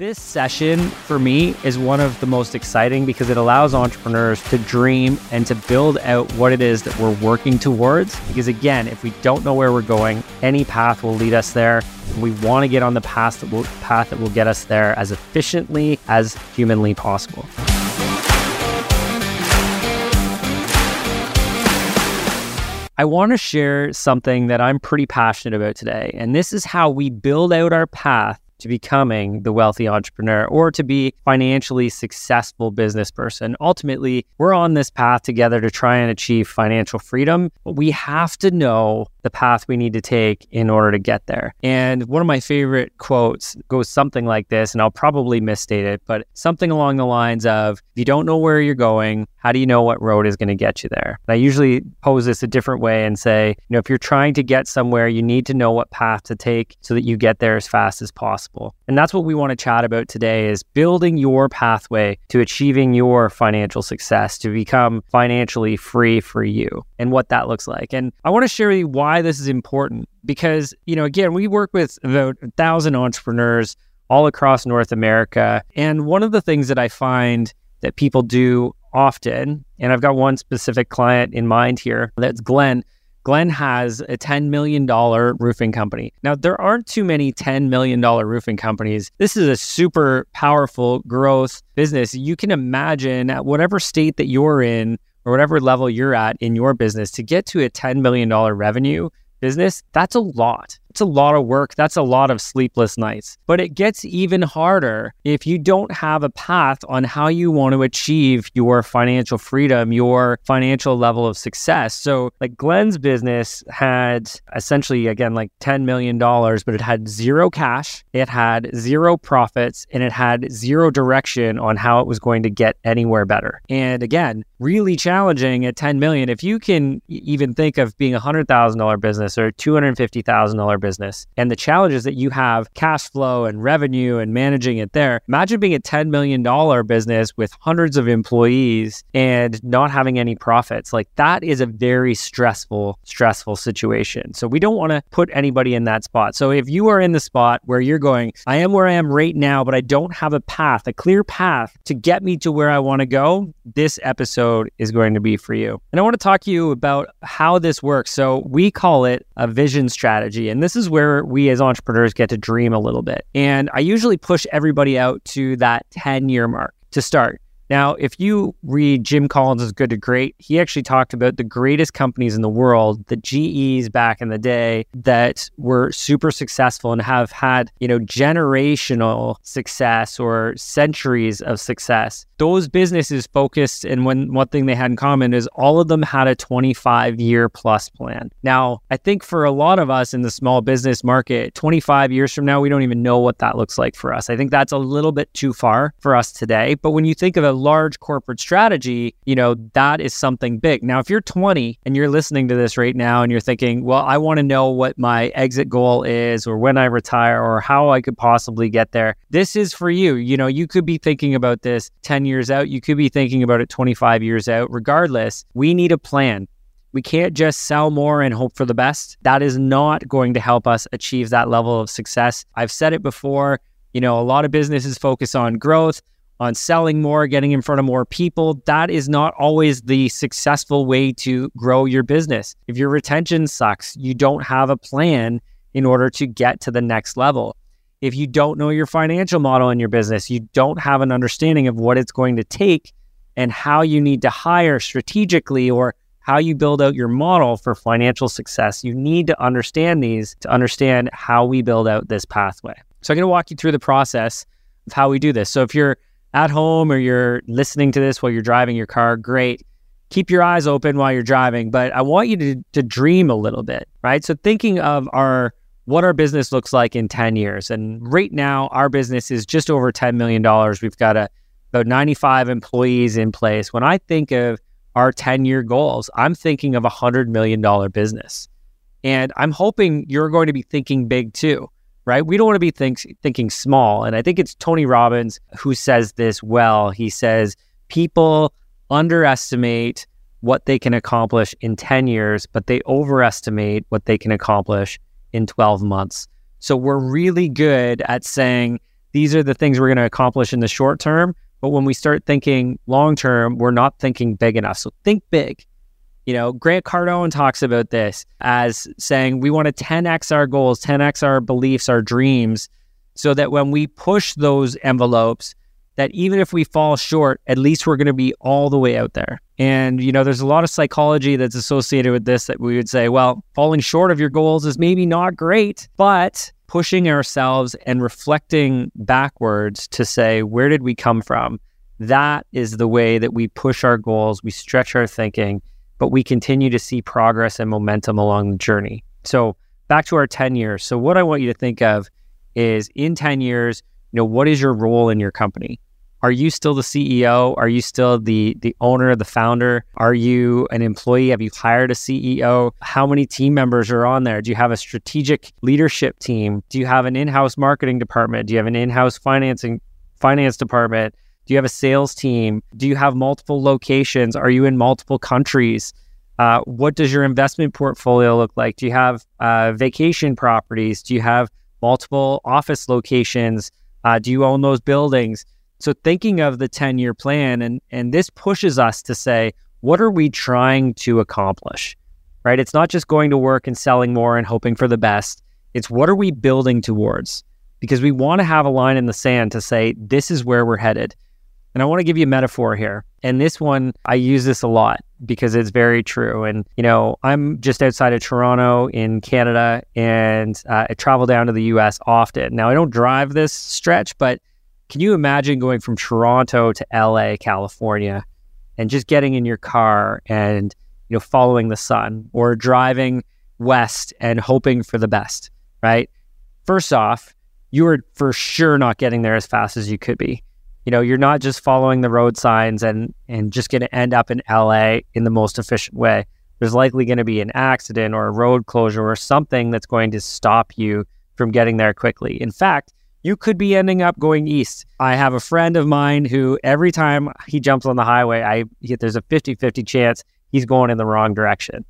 This session for me is one of the most exciting because it allows entrepreneurs to dream and to build out what it is that we're working towards. Because again, if we don't know where we're going, any path will lead us there. We want to get on the path that will, path that will get us there as efficiently as humanly possible. I want to share something that I'm pretty passionate about today. And this is how we build out our path to becoming the wealthy entrepreneur or to be financially successful business person. Ultimately, we're on this path together to try and achieve financial freedom, but we have to know the path we need to take in order to get there. And one of my favorite quotes goes something like this, and I'll probably misstate it, but something along the lines of if you don't know where you're going, how do you know what road is going to get you there? And I usually pose this a different way and say, you know, if you're trying to get somewhere, you need to know what path to take so that you get there as fast as possible. And that's what we want to chat about today is building your pathway to achieving your financial success to become financially free for you and what that looks like. And I want to share with you why this is important because, you know, again, we work with about a thousand entrepreneurs all across North America. And one of the things that I find that people do often, and I've got one specific client in mind here, that's Glenn. Glenn has a $10 million roofing company. Now, there aren't too many $10 million roofing companies. This is a super powerful growth business. You can imagine at whatever state that you're in or whatever level you're at in your business to get to a $10 million revenue business, that's a lot. It's a lot of work. That's a lot of sleepless nights. But it gets even harder if you don't have a path on how you want to achieve your financial freedom, your financial level of success. So, like Glenn's business had essentially, again, like $10 million, but it had zero cash, it had zero profits, and it had zero direction on how it was going to get anywhere better. And again, really challenging at 10 million. If you can even think of being a $100,000 business or $250,000 business and the challenges that you have cash flow and revenue and managing it there. Imagine being a $10 million business with hundreds of employees and not having any profits. Like that is a very stressful, stressful situation. So we don't want to put anybody in that spot. So if you are in the spot where you're going, I am where I am right now, but I don't have a path, a clear path to get me to where I want to go, this episode is going to be for you. And I want to talk to you about how this works. So we call it a vision strategy. And this this is where we as entrepreneurs get to dream a little bit. And I usually push everybody out to that 10 year mark to start. Now, if you read Jim Collins' Good to Great, he actually talked about the greatest companies in the world, the GEs back in the day that were super successful and have had, you know, generational success or centuries of success. Those businesses focused and when one thing they had in common is all of them had a 25 year plus plan. Now, I think for a lot of us in the small business market, 25 years from now, we don't even know what that looks like for us. I think that's a little bit too far for us today. But when you think of a large corporate strategy, you know, that is something big. Now, if you're 20 and you're listening to this right now and you're thinking, well, I want to know what my exit goal is or when I retire or how I could possibly get there, this is for you. You know, you could be thinking about this 10 years out, you could be thinking about it 25 years out. Regardless, we need a plan. We can't just sell more and hope for the best. That is not going to help us achieve that level of success. I've said it before. You know, a lot of businesses focus on growth on selling more, getting in front of more people. That is not always the successful way to grow your business. If your retention sucks, you don't have a plan in order to get to the next level. If you don't know your financial model in your business, you don't have an understanding of what it's going to take and how you need to hire strategically or how you build out your model for financial success. You need to understand these to understand how we build out this pathway. So, I'm going to walk you through the process of how we do this. So, if you're at home or you're listening to this while you're driving your car, great. Keep your eyes open while you're driving, but I want you to, to dream a little bit, right? So thinking of our what our business looks like in 10 years. And right now our business is just over $10 million. We've got a, about 95 employees in place. When I think of our 10 year goals, I'm thinking of a $100 million business. And I'm hoping you're going to be thinking big too right? We don't want to be think, thinking small. And I think it's Tony Robbins who says this well. He says, people underestimate what they can accomplish in 10 years, but they overestimate what they can accomplish in 12 months. So we're really good at saying these are the things we're going to accomplish in the short term. But when we start thinking long term, we're not thinking big enough. So think big. You know, Grant Cardone talks about this as saying we want to 10x our goals, 10x our beliefs, our dreams, so that when we push those envelopes, that even if we fall short, at least we're going to be all the way out there. And, you know, there's a lot of psychology that's associated with this that we would say, well, falling short of your goals is maybe not great, but pushing ourselves and reflecting backwards to say, where did we come from? That is the way that we push our goals, we stretch our thinking, but we continue to see progress and momentum along the journey. So, back to our 10 years. So, what I want you to think of is in 10 years, you know, what is your role in your company? Are you still the CEO? Are you still the the owner, the founder? Are you an employee? Have you hired a CEO? How many team members are on there? Do you have a strategic leadership team? Do you have an in-house marketing department? Do you have an in-house financing finance department? Do you have a sales team? Do you have multiple locations? Are you in multiple countries? Uh, what does your investment portfolio look like? Do you have uh, vacation properties? Do you have multiple office locations? Uh, do you own those buildings? So thinking of the 10 year plan and and this pushes us to say, what are we trying to accomplish? Right? It's not just going to work and selling more and hoping for the best. It's what are we building towards? Because we want to have a line in the sand to say, this is where we're headed. And I want to give you a metaphor here. And this one, I use this a lot because it's very true. And, you know, I'm just outside of Toronto in Canada and uh, I travel down to the US often. Now, I don't drive this stretch, but can you imagine going from Toronto to LA, California, and just getting in your car and you know following the sun, or driving west and hoping for the best? Right. First off, you are for sure not getting there as fast as you could be. You know, you're not just following the road signs and and just going to end up in LA in the most efficient way. There's likely going to be an accident or a road closure or something that's going to stop you from getting there quickly. In fact, you could be ending up going east. I have a friend of mine who every time he jumps on the highway, I there's a 50-50 chance he's going in the wrong direction.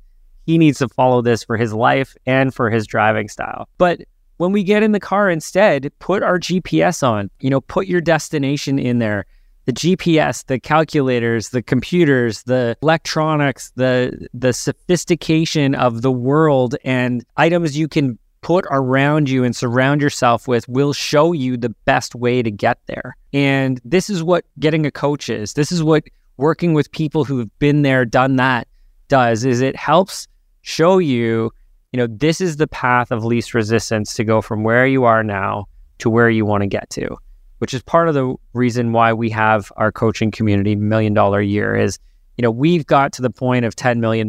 He needs to follow this for his life and for his driving style. But when we get in the car instead, put our GPS on. You know, put your destination in there. The GPS, the calculators, the computers, the electronics, the the sophistication of the world and items you can put around you and surround yourself with will show you the best way to get there. And this is what getting a coach is. This is what working with people who've been there, done that does is it helps show you, you know, this is the path of least resistance to go from where you are now to where you want to get to, which is part of the reason why we have our coaching community million dollar year is, you know, we've got to the point of $10 million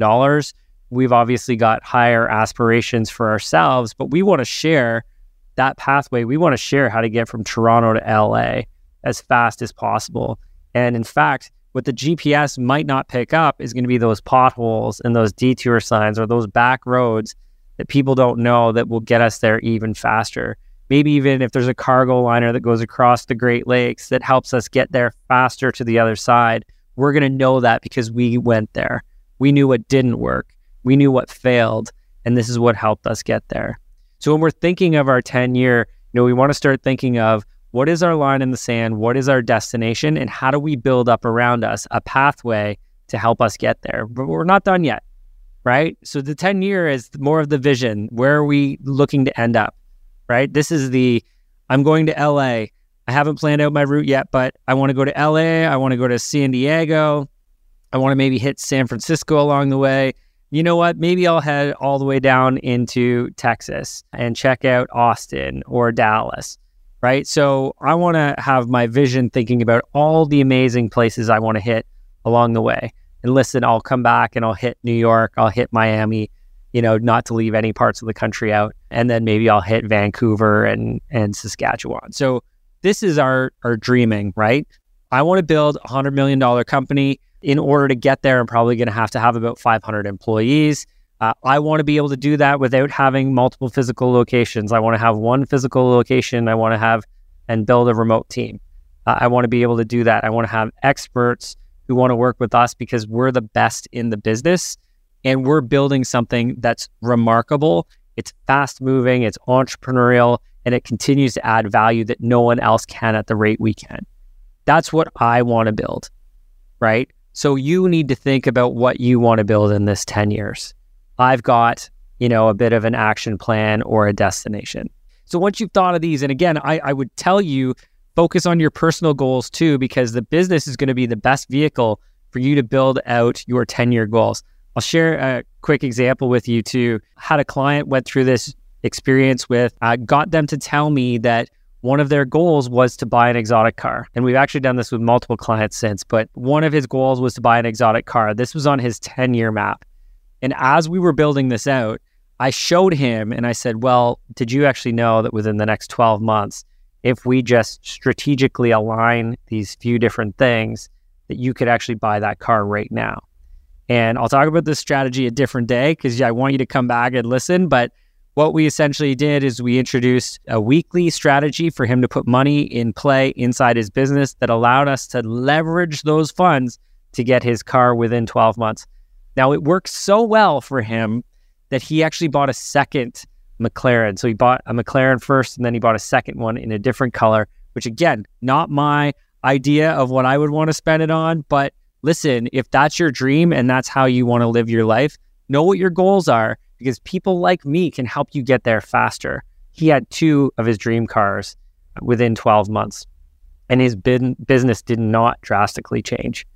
we've obviously got higher aspirations for ourselves, but we want to share that pathway. We want to share how to get from Toronto to LA as fast as possible. And in fact, what the GPS might not pick up is going to be those potholes and those detour signs or those back roads that people don't know that will get us there even faster. Maybe even if there's a cargo liner that goes across the Great Lakes that helps us get there faster to the other side, we're going to know that because we went there. We knew what didn't work. We knew what failed, and this is what helped us get there. So when we're thinking of our 10 year, you know, we want to start thinking of what is our line in the sand, what is our destination, and how do we build up around us a pathway to help us get there. But we're not done yet, right? So the 10 year is more of the vision. Where are we looking to end up, right? This is the I'm going to LA. I haven't planned out my route yet, but I want to go to LA. I want to go to San Diego. I want to maybe hit San Francisco along the way you know what? Maybe I'll head all the way down into Texas and check out Austin or Dallas, right? So I want to have my vision thinking about all the amazing places I want to hit along the way. And listen, I'll come back and I'll hit New York, I'll hit Miami, you know, not to leave any parts of the country out. And then maybe I'll hit Vancouver and, and Saskatchewan. So this is our, our dreaming, right? I want to build a $100 million company in order to get there, I'm probably going to have to have about 500 employees. Uh, I want to be able to do that without having multiple physical locations. I want to have one physical location. I want to have and build a remote team. Uh, I want to be able to do that. I want to have experts who want to work with us because we're the best in the business and we're building something that's remarkable. It's fast moving, it's entrepreneurial, and it continues to add value that no one else can at the rate we can. That's what I want to build, right? So you need to think about what you want to build in this 10 years. I've got, you know, a bit of an action plan or a destination. So once you've thought of these, and again, I, I would tell you focus on your personal goals too, because the business is going to be the best vehicle for you to build out your 10 year goals. I'll share a quick example with you too. Had a client went through this experience with, uh, got them to tell me that one of their goals was to buy an exotic car. And we've actually done this with multiple clients since, but one of his goals was to buy an exotic car. This was on his 10 year map. And as we were building this out, I showed him and I said, Well, did you actually know that within the next 12 months, if we just strategically align these few different things, that you could actually buy that car right now? And I'll talk about this strategy a different day because I want you to come back and listen. But what we essentially did is we introduced a weekly strategy for him to put money in play inside his business that allowed us to leverage those funds to get his car within 12 months. Now, it worked so well for him that he actually bought a second McLaren. So he bought a McLaren first and then he bought a second one in a different color, which again, not my idea of what I would want to spend it on. But listen, if that's your dream and that's how you want to live your life, know what your goals are because people like me can help you get there faster. He had two of his dream cars within 12 months, and his bin- business did not drastically change.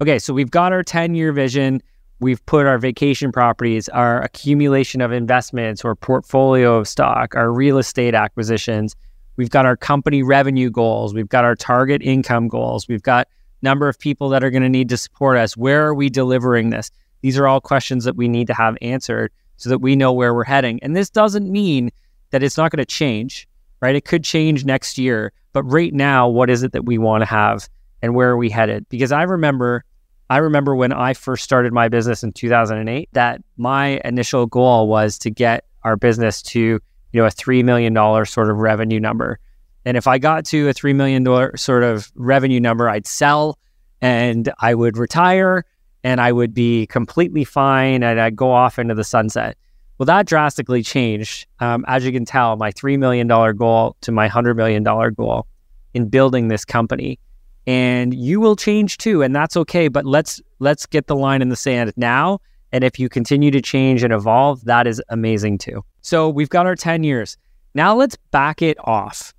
Okay, so we've got our 10 year vision. We've put our vacation properties, our accumulation of investments or portfolio of stock, our real estate acquisitions. We've got our company revenue goals. We've got our target income goals. We've got number of people that are going to need to support us. Where are we delivering this? These are all questions that we need to have answered so that we know where we're heading. And this doesn't mean that it's not going to change, right? It could change next year. But right now, what is it that we want to have and where are we headed? Because I remember I remember when I first started my business in 2008 that my initial goal was to get our business to, you know, a 3 million dollar sort of revenue number. And if I got to a 3 million dollar sort of revenue number, I'd sell and I would retire and I would be completely fine and I'd go off into the sunset. Well, that drastically changed. Um, as you can tell, my $3 million goal to my $100 million goal in building this company. And you will change too, and that's okay. But let's let's get the line in the sand now. And if you continue to change and evolve, that is amazing too. So we've got our 10 years. Now let's back it off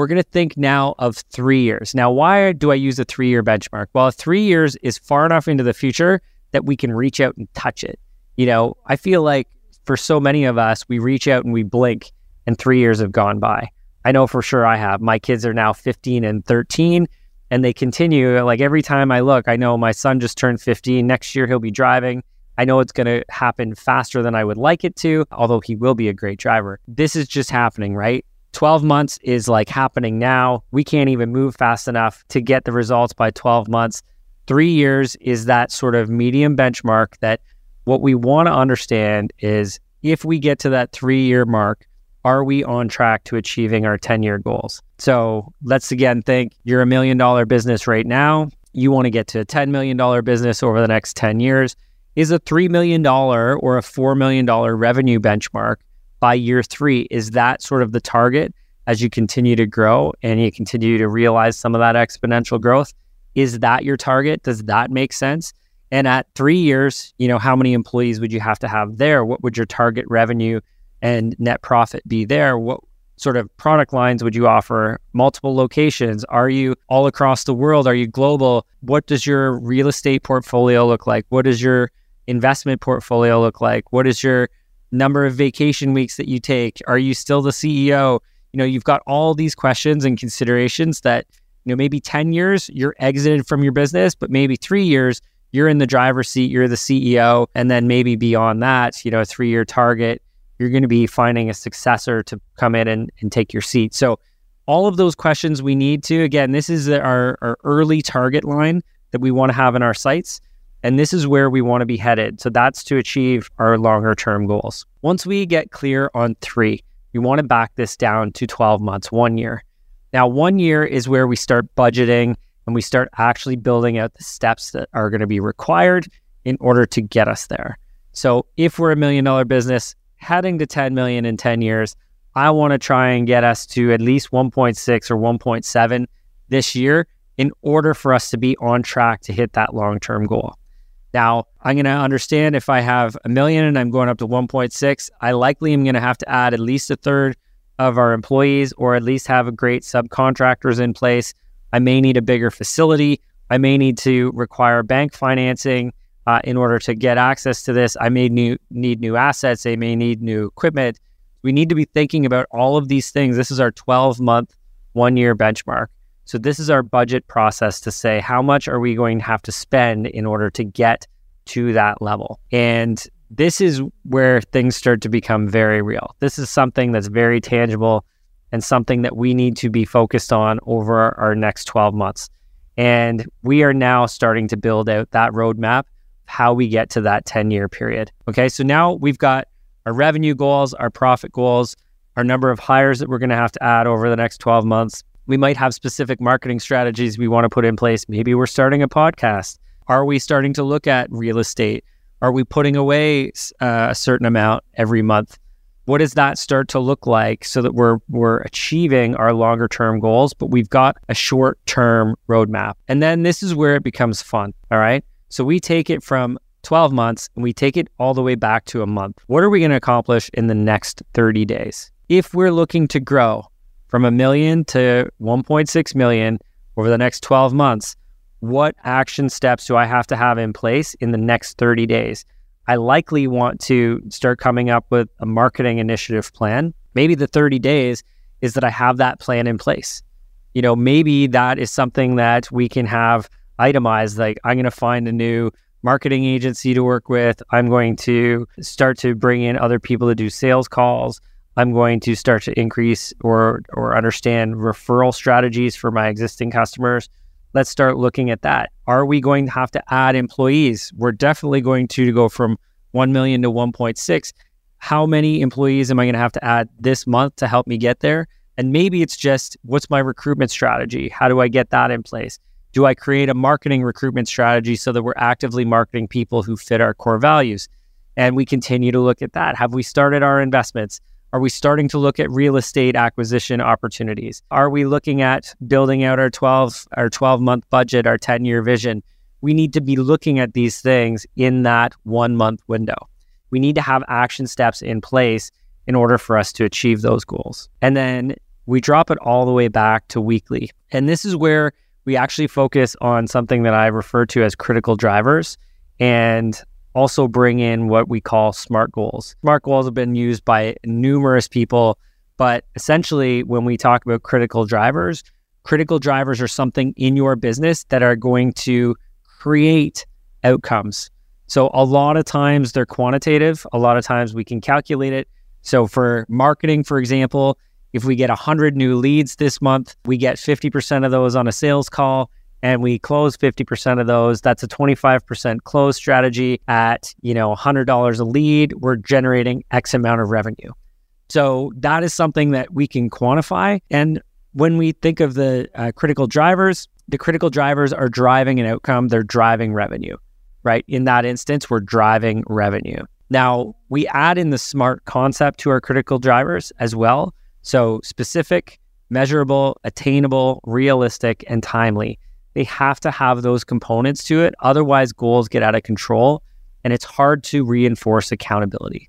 we're going to think now of three years. Now, why do I use a three year benchmark? Well, three years is far enough into the future that we can reach out and touch it. You know, I feel like for so many of us, we reach out and we blink and three years have gone by. I know for sure I have. My kids are now 15 and 13 and they continue. Like every time I look, I know my son just turned 15. Next year, he'll be driving. I know it's going to happen faster than I would like it to, although he will be a great driver. This is just happening, right? 12 months is like happening now. We can't even move fast enough to get the results by 12 months. Three years is that sort of medium benchmark that what we want to understand is if we get to that three year mark, are we on track to achieving our 10 year goals? So let's again think you're a million dollar business right now. You want to get to a $10 million business over the next 10 years. Is a $3 million or a $4 million revenue benchmark by year three, is that sort of the target as you continue to grow and you continue to realize some of that exponential growth? Is that your target? Does that make sense? And at three years, you know, how many employees would you have to have there? What would your target revenue and net profit be there? What sort of product lines would you offer? Multiple locations? Are you all across the world? Are you global? What does your real estate portfolio look like? What does your investment portfolio look like? What is your number of vacation weeks that you take are you still the ceo you know you've got all these questions and considerations that you know maybe 10 years you're exited from your business but maybe 3 years you're in the driver's seat you're the ceo and then maybe beyond that you know a 3 year target you're going to be finding a successor to come in and, and take your seat so all of those questions we need to again this is our, our early target line that we want to have in our sights and this is where we want to be headed. So that's to achieve our longer term goals. Once we get clear on three, we want to back this down to 12 months, one year. Now, one year is where we start budgeting and we start actually building out the steps that are going to be required in order to get us there. So if we're a million dollar business heading to 10 million in 10 years, I want to try and get us to at least 1.6 or 1.7 this year in order for us to be on track to hit that long term goal. Now, I'm going to understand if I have a million and I'm going up to 1.6, I likely am going to have to add at least a third of our employees or at least have a great subcontractors in place. I may need a bigger facility. I may need to require bank financing uh, in order to get access to this. I may new, need new assets. I may need new equipment. We need to be thinking about all of these things. This is our 12 month, one year benchmark. So this is our budget process to say how much are we going to have to spend in order to get to that level. And this is where things start to become very real. This is something that's very tangible and something that we need to be focused on over our next 12 months. And we are now starting to build out that roadmap, how we get to that 10 year period. Okay. So now we've got our revenue goals, our profit goals, our number of hires that we're going to have to add over the next 12 months, we might have specific marketing strategies we want to put in place. Maybe we're starting a podcast. Are we starting to look at real estate? Are we putting away uh, a certain amount every month? What does that start to look like so that we're we're achieving our longer term goals, but we've got a short term roadmap? And then this is where it becomes fun. All right. So we take it from 12 months and we take it all the way back to a month. What are we going to accomplish in the next 30 days? If we're looking to grow, from a million to 1.6 million over the next 12 months, what action steps do I have to have in place in the next 30 days? I likely want to start coming up with a marketing initiative plan. Maybe the 30 days is that I have that plan in place. You know, maybe that is something that we can have itemized. Like, I'm going to find a new marketing agency to work with. I'm going to start to bring in other people to do sales calls. I'm going to start to increase or or understand referral strategies for my existing customers. Let's start looking at that. Are we going to have to add employees? We're definitely going to go from 1 million to 1.6. How many employees am I going to have to add this month to help me get there? And maybe it's just what's my recruitment strategy? How do I get that in place? Do I create a marketing recruitment strategy so that we're actively marketing people who fit our core values? And we continue to look at that. Have we started our investments? Are we starting to look at real estate acquisition opportunities? Are we looking at building out our 12 our 12 month budget, our 10 year vision? We need to be looking at these things in that 1 month window. We need to have action steps in place in order for us to achieve those goals. And then we drop it all the way back to weekly. And this is where we actually focus on something that I refer to as critical drivers. And also bring in what we call SMART goals. SMART goals have been used by numerous people, but essentially, when we talk about critical drivers, critical drivers are something in your business that are going to create outcomes. So, a lot of times they're quantitative, a lot of times we can calculate it. So, for marketing, for example, if we get 100 new leads this month, we get 50% of those on a sales call and we close 50% of those. That's a 25% close strategy at you know $100 a lead. We're generating x amount of revenue. So that is something that we can quantify. And when we think of the uh, critical drivers the critical drivers are driving an outcome. They're driving revenue right? In that instance we're driving revenue. Now we add in the smart concept to our critical drivers as well so specific measurable attainable realistic and timely they have to have those components to it. Otherwise, goals get out of control and it's hard to reinforce accountability.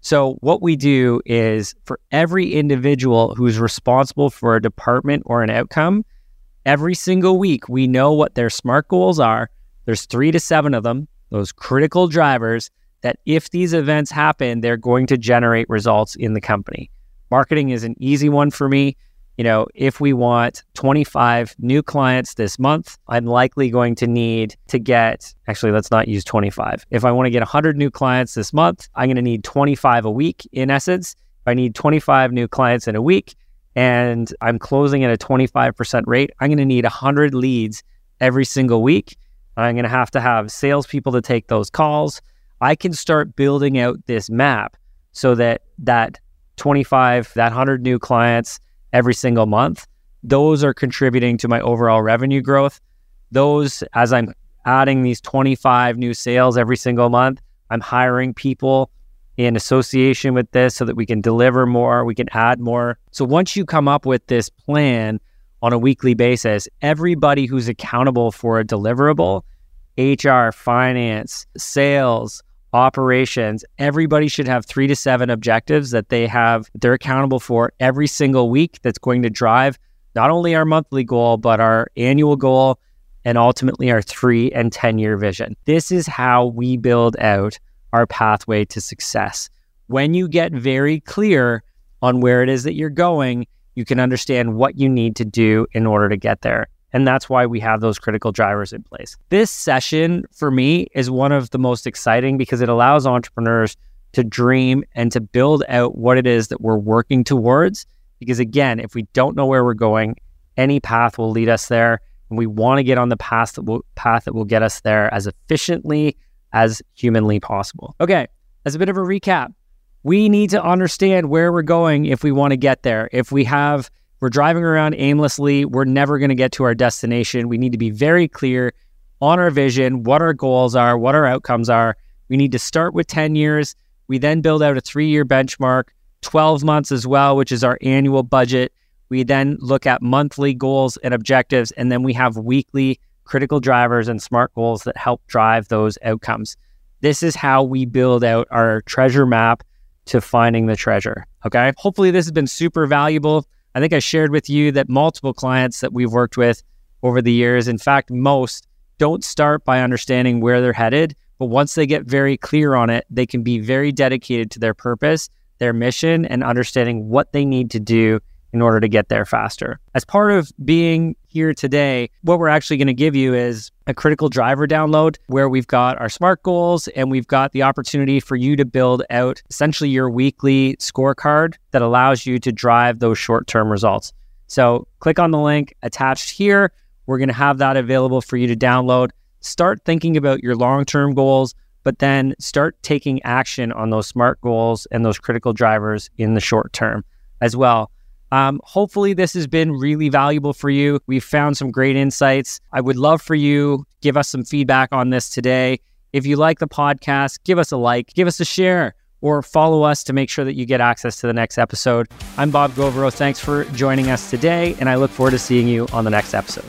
So, what we do is for every individual who's responsible for a department or an outcome, every single week, we know what their SMART goals are. There's three to seven of them, those critical drivers that if these events happen, they're going to generate results in the company. Marketing is an easy one for me you know, if we want 25 new clients this month, I'm likely going to need to get, actually, let's not use 25. If I want to get 100 new clients this month, I'm going to need 25 a week in essence. If I need 25 new clients in a week and I'm closing at a 25% rate, I'm going to need 100 leads every single week. I'm going to have to have salespeople to take those calls. I can start building out this map so that that 25, that 100 new clients, every single month, those are contributing to my overall revenue growth. Those, as I'm adding these 25 new sales every single month, I'm hiring people in association with this so that we can deliver more, we can add more. So once you come up with this plan on a weekly basis, everybody who's accountable for a deliverable, HR, finance, sales, operations, everybody should have three to seven objectives that they have, they're accountable for every single week that's going to drive not only our monthly goal, but our annual goal and ultimately our three and 10 year vision. This is how we build out our pathway to success. When you get very clear on where it is that you're going, you can understand what you need to do in order to get there. And that's why we have those critical drivers in place. This session for me is one of the most exciting because it allows entrepreneurs to dream and to build out what it is that we're working towards. Because again, if we don't know where we're going, any path will lead us there. And we want to get on the path that will, path that will get us there as efficiently as humanly possible. Okay, as a bit of a recap, we need to understand where we're going if we want to get there. If we have we're driving around aimlessly. We're never going to get to our destination. We need to be very clear on our vision, what our goals are, what our outcomes are. We need to start with 10 years. We then build out a three year benchmark, 12 months as well, which is our annual budget. We then look at monthly goals and objectives, and then we have weekly critical drivers and SMART goals that help drive those outcomes. This is how we build out our treasure map to finding the treasure. Okay. Hopefully, this has been super valuable. I think I shared with you that multiple clients that we've worked with over the years, in fact, most don't start by understanding where they're headed, but once they get very clear on it, they can be very dedicated to their purpose, their mission, and understanding what they need to do in order to get there faster. As part of being here today, what we're actually going to give you is a critical driver download where we've got our SMART goals and we've got the opportunity for you to build out essentially your weekly scorecard that allows you to drive those short term results. So click on the link attached here. We're going to have that available for you to download. Start thinking about your long term goals, but then start taking action on those SMART goals and those critical drivers in the short term as well. Um, hopefully, this has been really valuable for you. We've found some great insights. I would love for you give us some feedback on this today. If you like the podcast, give us a like, give us a share, or follow us to make sure that you get access to the next episode. I'm Bob Govero. Thanks for joining us today, and I look forward to seeing you on the next episode.